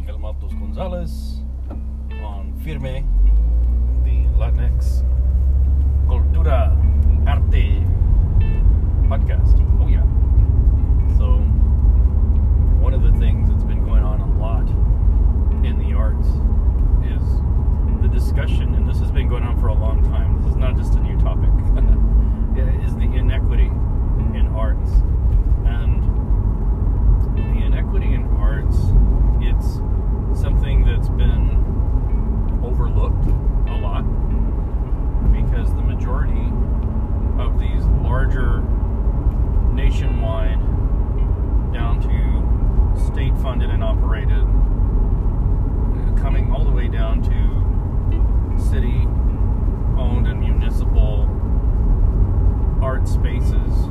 Miguel Matos Gonzalez on Firme, the Latinx Cultura Arte podcast. Oh, yeah. So, one of the things that's been going on a lot in the arts is the discussion, and this has been going on for a long time. This is not just a new topic, is the inequity in arts. And the inequity in arts, it's something that's been overlooked a lot because the majority of these larger nationwide down to state funded and operated coming all the way down to city owned and municipal art spaces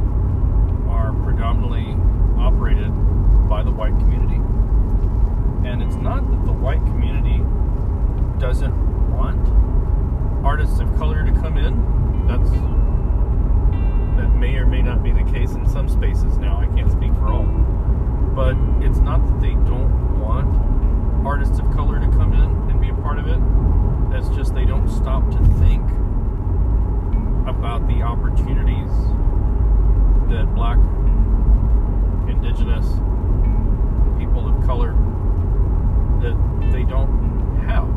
are predominantly operated by the white community. And it's not that the white community doesn't want artists of color to come in. That's that may or may not be the case in some spaces now. I can't speak for all. But it's not that they don't want artists of color to come in and be a part of it. It's just they don't stop to think about the opportunities that black, indigenous, people of color that they don't have.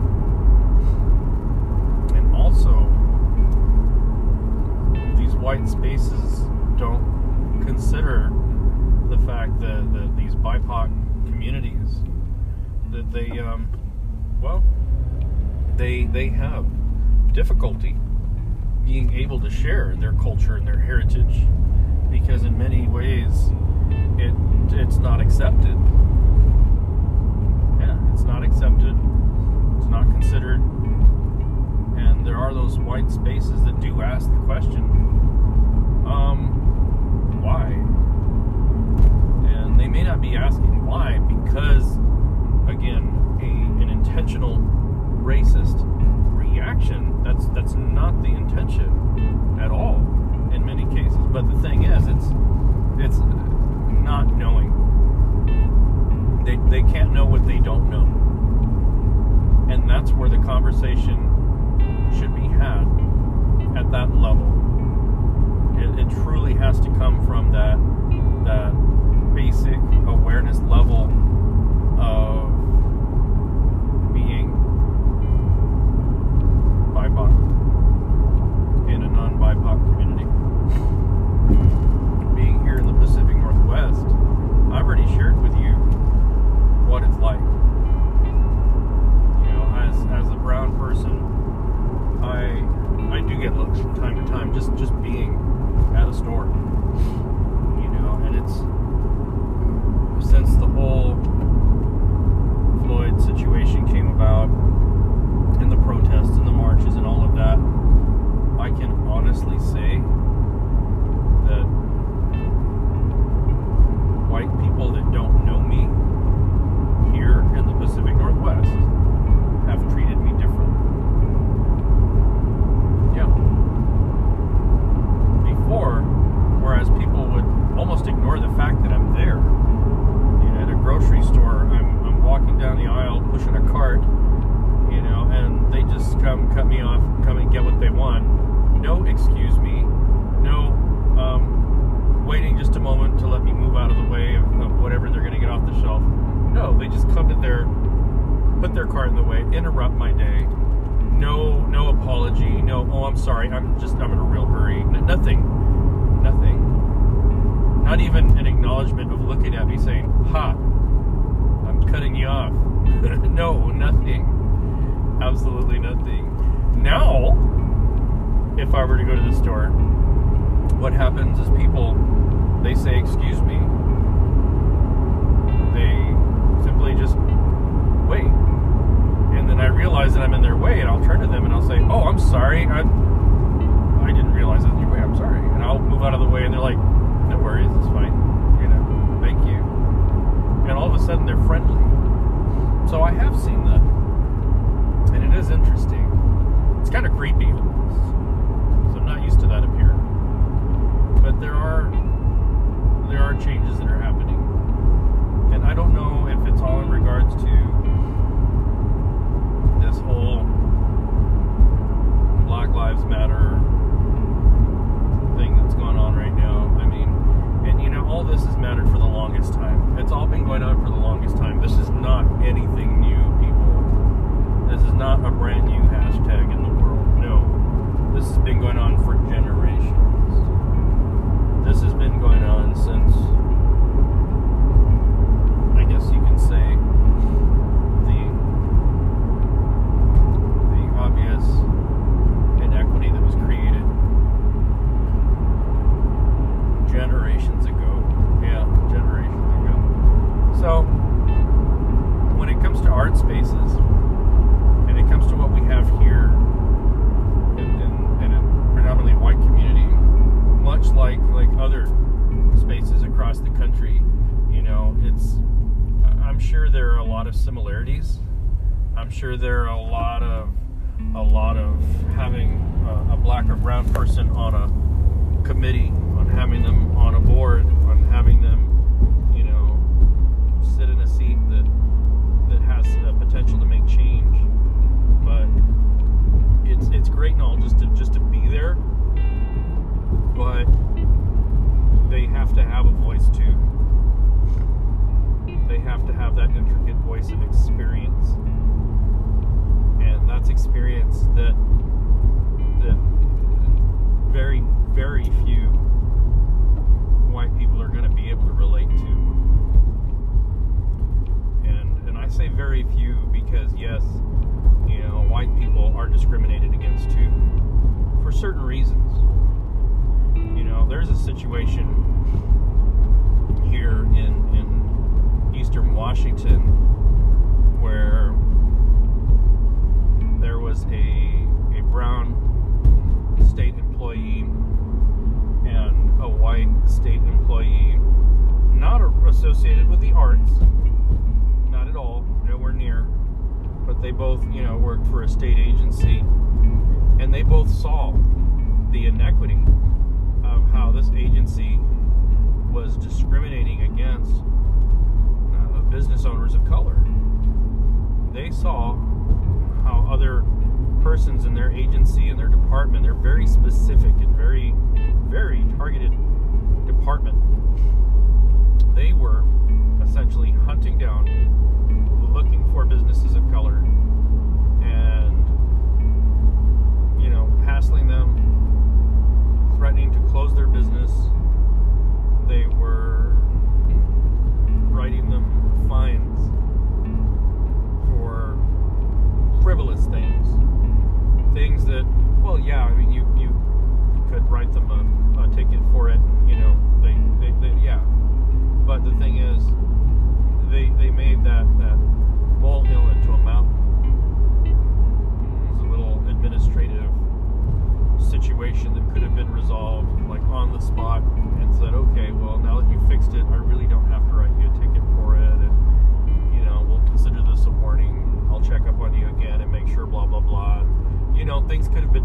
And also, these white spaces don't consider the fact that, that these BIPOC communities that they, um, well, they they have difficulty being able to share their culture and their heritage because in many ways it it's not accepted. Yeah, it's not accepted. It's not considered. And there are those white spaces that do ask the question, um, why? And they may not be asking why because, again, a, an intentional racist reaction. That's that's not the intention at all in many cases. But the thing is, it's it's not knowing. They they can't know what they don't know, and that's where the conversation should be had at that level. It, it truly has to come from that that basic awareness level of being BIPOC in a non-BIPOC community. Being here in the Pacific Northwest, I've already shared with you what it's like. You know, as as a brown person, I I do get looks from time to time just just being at a store. You know, and it's since the whole Floyd situation came about and the protests and the marches and all of that, I can honestly say that white people that don't know me here in the Pacific Northwest have treated me differently. Yeah. Before, whereas people would almost ignore the fact that I'm there. You know, at a grocery store, I'm, I'm walking down the aisle pushing a cart you know, and they just come cut me off, come and get what they want. No excuse me, no um, waiting just a moment to let me move out of the way of, of whatever they're going to get off the shelf. No, they just come to their, put their cart in the way, interrupt my day. No, no apology. No, oh, I'm sorry. I'm just, I'm in a real hurry. N- nothing, nothing. Not even an acknowledgement of looking at me saying, "Ha, I'm cutting you off." no, nothing absolutely nothing. Now, if I were to go to the store, what happens is people they say excuse me. They simply just wait. And then I realize that I'm in their way and I'll turn to them and I'll say, "Oh, I'm sorry. I I didn't realize that was your way. I'm sorry." And I'll move out of the way and they're like, "No worries. It's fine." You know, "Thank you." And all of a sudden they're friendly. So I have seen that and it is interesting. It's kind of creepy used to that up here. But there are there are changes that are happening. And I don't know if it's all in regards to this whole Black Lives Matter thing that's going on right now. I mean, and you know, all this has mattered for the longest time. It's all been going on for the longest time. This is not anything situation here in in eastern Washington where there was a a brown state employee and a white state employee not associated with the arts not at all nowhere near but they both you know worked for a state agency and they both saw the inequity how this agency was discriminating against uh, business owners of color. They saw how other persons in their agency and their department they're very specific and very very targeted department. They were essentially hunting down looking for businesses of color and you know hassling them threatening to close their business. They were writing them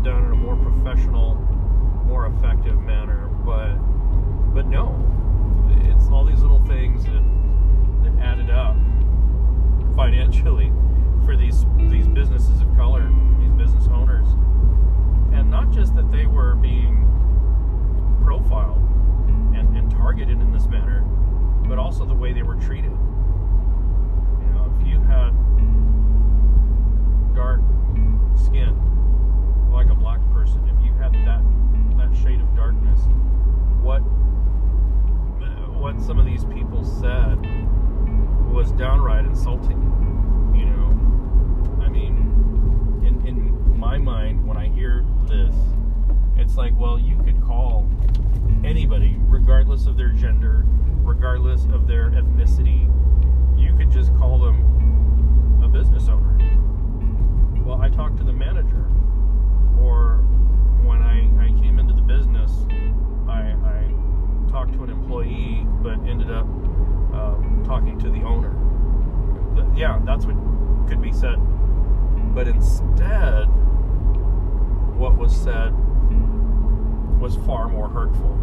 done in a more professional more effective manner but but no. It's all these little things that that added up financially for these these businesses of color these business owners. And not just that they were being profiled and, and targeted in this manner but also the way they were treated you know if you had dark skin like a black person if you had that that shade of darkness what what some of these people said was insulting you know? I mean in in my mind when i hear this it's like well you could call anybody regardless of their gender regardless of their ethnicity you could just call them a business owner. Well i talked to the manager or when i i came into the business i i talked to an employee but ended up uh, talking to the owner yeah that's what could be said but instead what was said was far more hurtful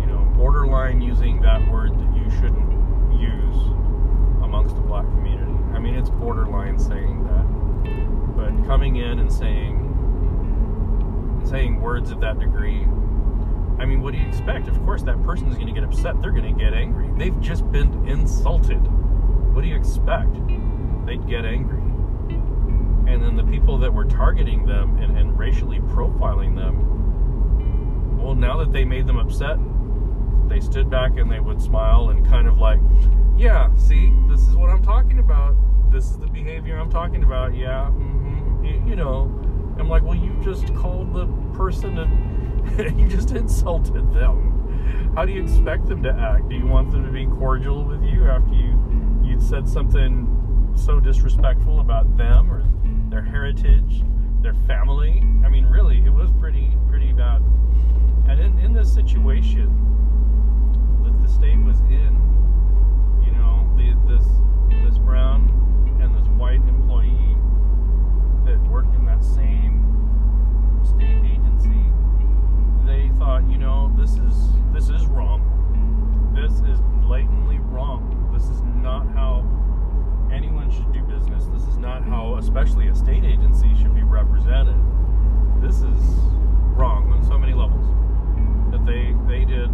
you know borderline using that word that you shouldn't use amongst the black community I mean, it's borderline saying that. But coming in and saying saying words of that degree, I mean, what do you expect? Of course, that person is going to get upset. They're going to get angry. They've just been insulted. What do you expect? They'd get angry. And then the people that were targeting them and, and racially profiling them, well, now that they made them upset, they stood back and they would smile and kind of like, yeah, see, this is what I'm talking about. This is the behavior I'm talking about. Yeah, mm-hmm. you, know. I'm like, well, you just called the person and you just insulted them. How do you expect them to act? Do you want them to be cordial with you after you said something so disrespectful about them or their heritage, their family? I mean, really, it was pretty pretty bad. And in, in this situation that the state was in, you know, the, this this brown and this white employee that worked in that same state agency, they thought, you know, this is this is wrong. This is blatantly wrong. Not how anyone should do business. This is not how, especially a state agency, should be represented. This is wrong on so many levels. That they they did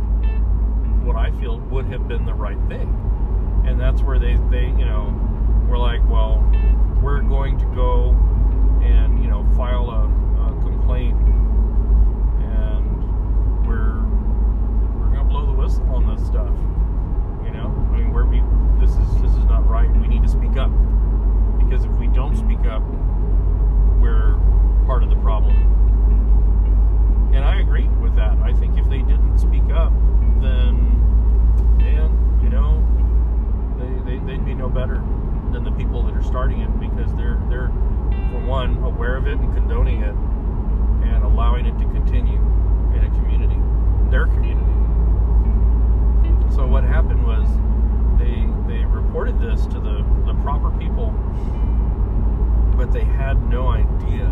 what I feel would have been the right thing, and that's where they they you know were like, well, we're going to go and you know file a complaint and we're we're gonna blow the whistle on this stuff you know i mean where we this is this is not right we need to speak up because if we don't speak up we're part of the problem and i agree with that i think if they didn't speak up then man you know they, they, they'd be no better than the people that are starting it because they're they're for one aware of it and condoning it and allowing it to continue in a community their community so what happened was they they reported this to the the proper people but they had no idea.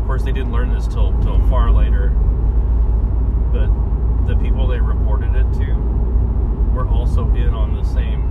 Of course they didn't learn this till till far later but the people they reported it to were also in on the same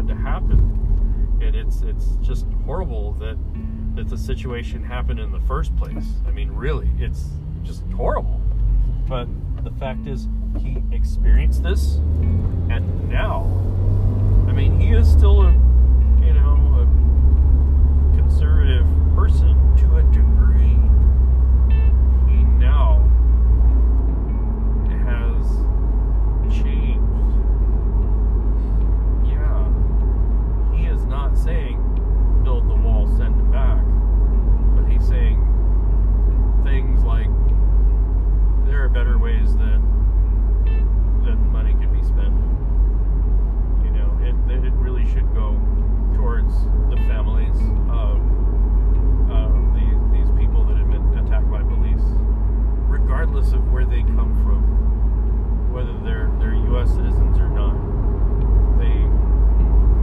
had to happen, and it's it's just horrible that that the situation happened in the first place. I mean, really, it's just horrible. But the fact is, he experienced this, and now, I mean, he is still a you know a conservative person to a degree. He now has changed. Yeah, he is not saying build the wall, send it back, but he's saying things like there are better ways that that money could be spent. You know, it that it really should go towards the families of of these these people that have been attacked by police, regardless of where they come from, whether they're they're U.S. citizens or not. They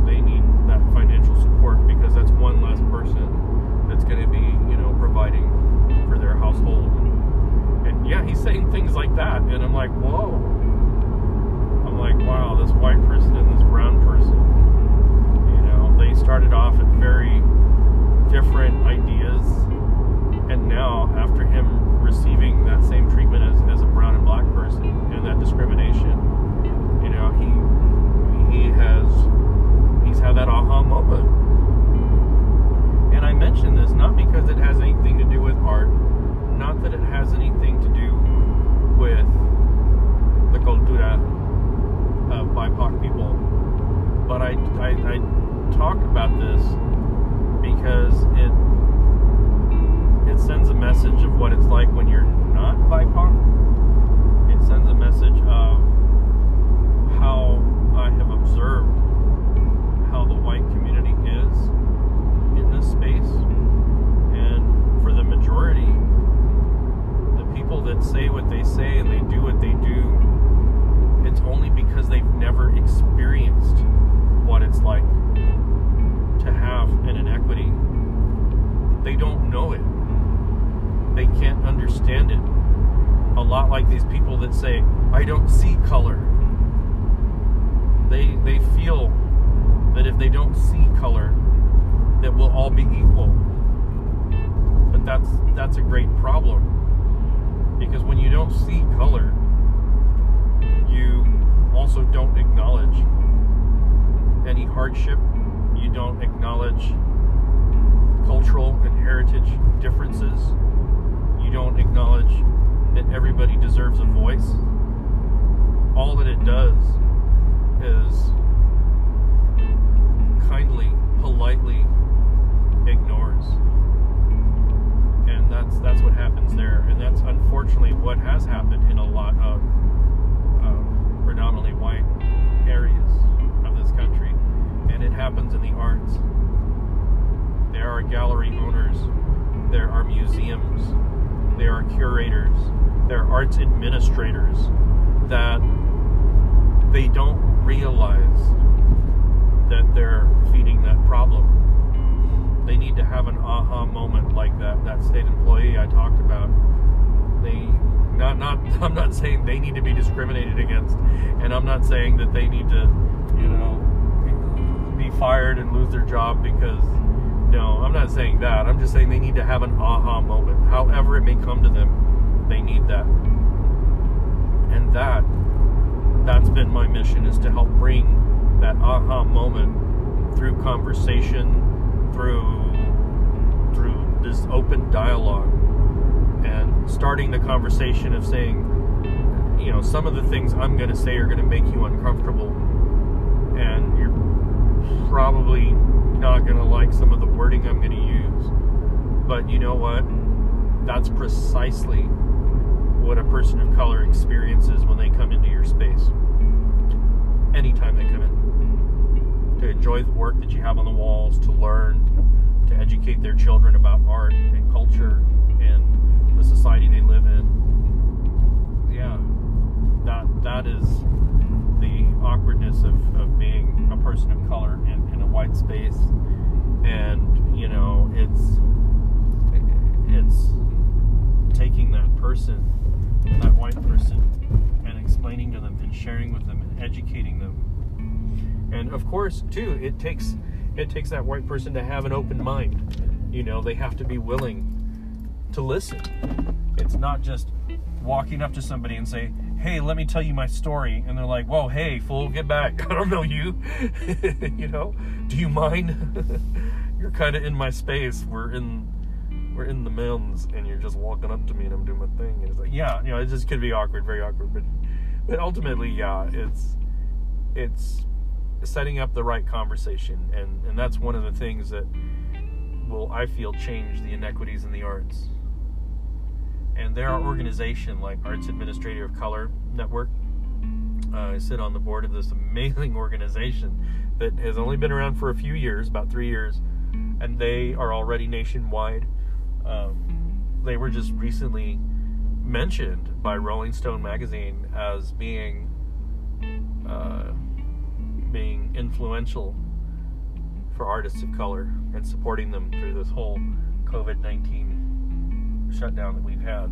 they need that financial support because that's one less person that's going to be you know providing for their household and, and yeah he's saying things like that and i'm like whoa. I'm like wow this white person and this brown person. You know they started off at very different ideas and now after him receiving that same treatment as, as a brown and black person and that discrimination you know he he has he's had that aha moment and i mention this not because it has anything to do with art not that it has anything to do with the cultura of bipoc people but i i, I talk about this because it it sends a message of what it's like when you're not BIPOC. It sends a message of how I have observed how the white community is in this space. And for the majority, the people that say what they say and they do what they do, it's only because they've never experienced what it's like to have an inequity. They don't know it they can't understand it. A lot like these people that say, I don't see color. They they feel that if they don't see color, that we'll all be equal. But that's that's a great problem. Because when you don't see color, you also don't acknowledge any hardship. You don't acknowledge cultural and heritage differences you don't acknowledge that everybody deserves a voice, all that it does is kindly, politely ignores. And that's that's what happens there. And that's unfortunately what has happened in a lot of uh, predominantly white areas of this country. And it happens in the arts. There are gallery owners, there are museums, there are curators, there are arts administrators that they don't realize that they're feeding that problem. They need to have an aha moment like that that state employee I talked about. They not not I'm not saying they need to be discriminated against and I'm not saying that they need to, you know, be fired and lose their job because no, I'm not saying that. I'm just saying they need to have an aha moment. However, it may come to them, they need that. And that, that's been my mission is to help bring that aha moment through conversation, through through this open dialogue, and starting the conversation of saying, you know, some of the things I'm going to say are going to make you uncomfortable, and you're probably not going to like some of the wording I'm going to use. But you know what? That's precisely what a person of color experiences when they come into your space. Anytime they come in. To enjoy the work that you have on the walls, to learn, to educate their children about art and culture and the society they live in. Yeah. That that is the awkwardness of, of being a person of color in, in a white space and you know it's it's taking that person that white person and explaining to them and sharing with them and educating them And of course, too, it takes it takes that white person to have an open mind. You know, they have to be willing to listen. It's not just walking up to somebody and say, "Hey, let me tell you my story," and they're like, "Whoa, hey, fool, get back! I don't know you. you know, do you mind? you're kind of in my space. We're in." We're in the mountains, and you're just walking up to me, and I'm doing my thing. And it's like, yeah, you know, it just could be awkward, very awkward. But, but ultimately, yeah, it's it's setting up the right conversation, and and that's one of the things that will I feel change the inequities in the arts and our organization, like Arts Administrator of Color Network. Uh, I sit on the board of this amazing organization that has only been around for a few years, about three years, and they are already nationwide. Um, they were just recently mentioned by Rolling Stone magazine as being uh, being influential for artists of color and supporting them through this whole COVID nineteen shutdown that we've had.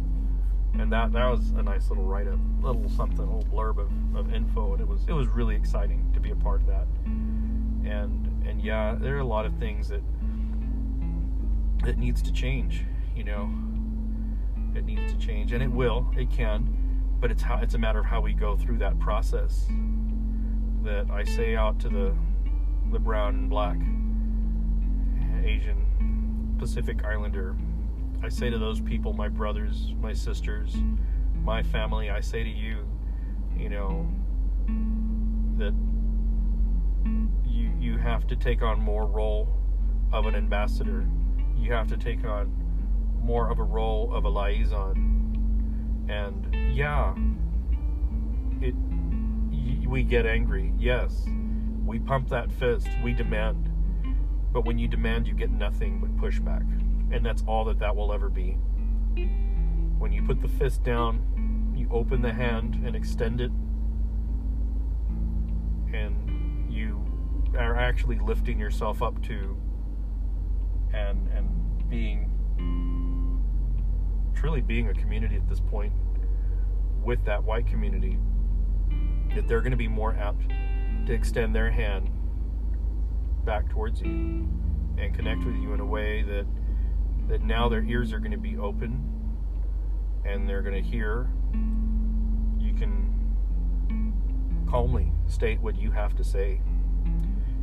And that that was a nice little write up, little something, little blurb of, of info, and it was it was really exciting to be a part of that. And and yeah, there are a lot of things that that needs to change. You know, it needs to change, and it will, it can, but it's how it's a matter of how we go through that process. That I say out to the the brown and black Asian Pacific Islander I say to those people, my brothers, my sisters, my family, I say to you, you know, that you you have to take on more role of an ambassador. You have to take on more of a role of a liaison. And yeah, it we get angry. Yes. We pump that fist. We demand. But when you demand, you get nothing but pushback and that's all that that will ever be. When you put the fist down, you open the hand and extend it, and you are actually lifting yourself up to and and being truly being a community at this point with that white community that they're going to be more apt to extend their hand back towards you and connect with you in a way that that now their ears are going to be open and they're going to hear. You can calmly state what you have to say,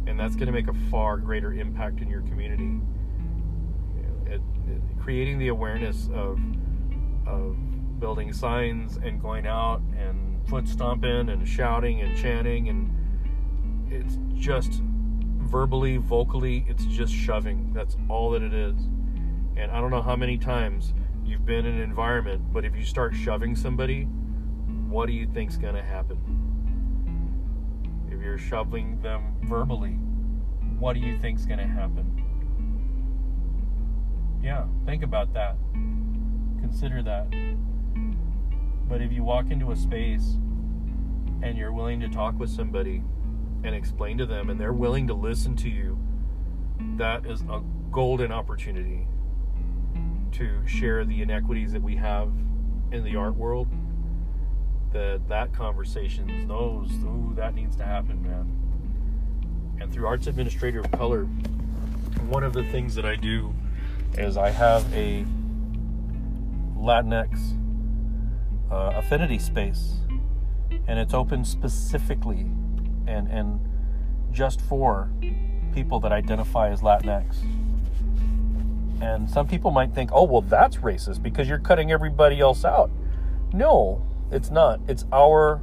and that's going to make a far greater impact in your community. It, it, creating the awareness of of building signs and going out and foot stomping and shouting and chanting and it's just verbally, vocally, it's just shoving. That's all that it is. And I don't know how many times you've been in an environment, but if you start shoving somebody, what do you think's going to happen? If you're shoving them verbally, what do you think's going to happen? Yeah, think about that. Consider that. But if you walk into a space and you're willing to talk with somebody and explain to them and they're willing to listen to you, that is a golden opportunity to share the inequities that we have in the art world, that that conversation, those, ooh, that needs to happen, man. And through Arts Administrator of Color, one of the things that I do is I have a Latinx uh, affinity space, and it's open specifically and and just for people that identify as Latinx. And some people might think, oh, well, that's racist because you're cutting everybody else out. No, it's not. It's our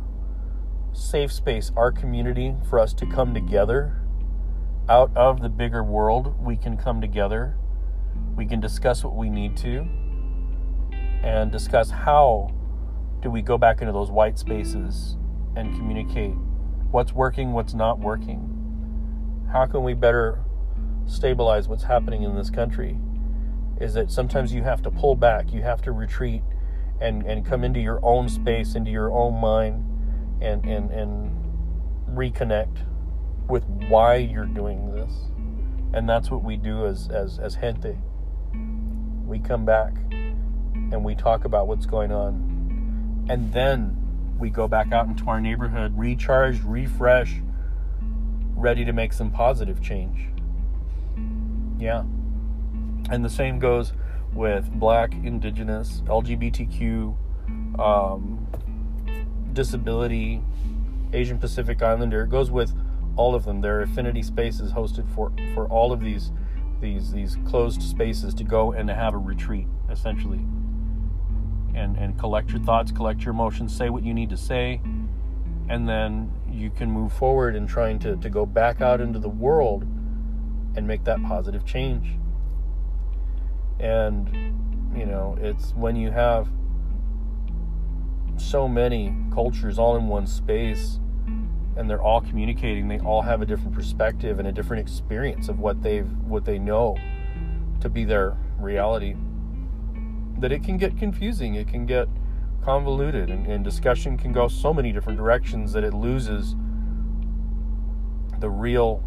safe space, our community for us to come together out of the bigger world. We can come together. We can discuss what we need to and discuss how do we go back into those white spaces and communicate what's working, what's not working. How can we better stabilize what's happening in this country? Is that sometimes you have to pull back, you have to retreat and, and come into your own space, into your own mind, and, and, and reconnect with why you're doing this. And that's what we do as, as, as gente. We come back and we talk about what's going on. And then we go back out into our neighborhood, recharged, refreshed, ready to make some positive change. Yeah. And the same goes with black, indigenous, LGBTQ, um, disability, Asian Pacific Islander. It goes with all of them. There are affinity spaces hosted for, for all of these these these closed spaces to go and to have a retreat, essentially. And and collect your thoughts, collect your emotions, say what you need to say, and then you can move forward in trying to, to go back out into the world and make that positive change. And, you know, it's when you have so many cultures all in one space and they're all communicating, they all have a different perspective and a different experience of what they've what they know to be their reality. That it can get confusing, it can get convoluted and, and discussion can go so many different directions that it loses the real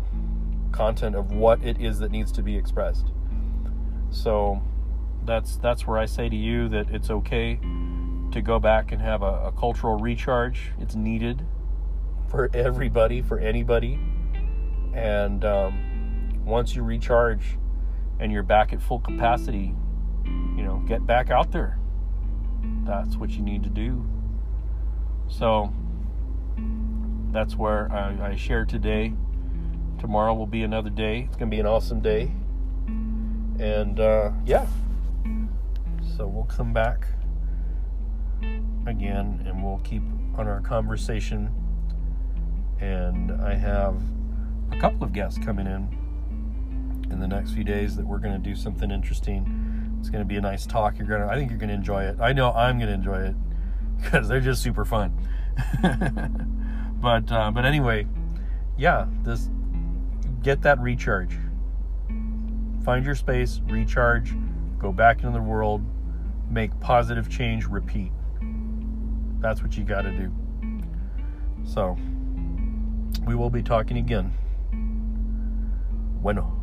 content of what it is that needs to be expressed. So that's that's where I say to you that it's okay to go back and have a, a cultural recharge. It's needed for everybody, for anybody. And um, once you recharge and you're back at full capacity, you know, get back out there. That's what you need to do. So that's where I, I share today. Tomorrow will be another day. It's going to be an awesome day. And uh, yeah. So we'll come back again and we'll keep on our conversation. And I have a couple of guests coming in in the next few days that we're going to do something interesting. It's going to be a nice talk. You're going to I think you're going to enjoy it. I know I'm going to enjoy it because they're just super fun. but uh, but anyway, yeah, this get that recharge. Find your space, recharge, go back into the world, make positive change, repeat. That's what you got to do. So, we will be talking again. Bueno.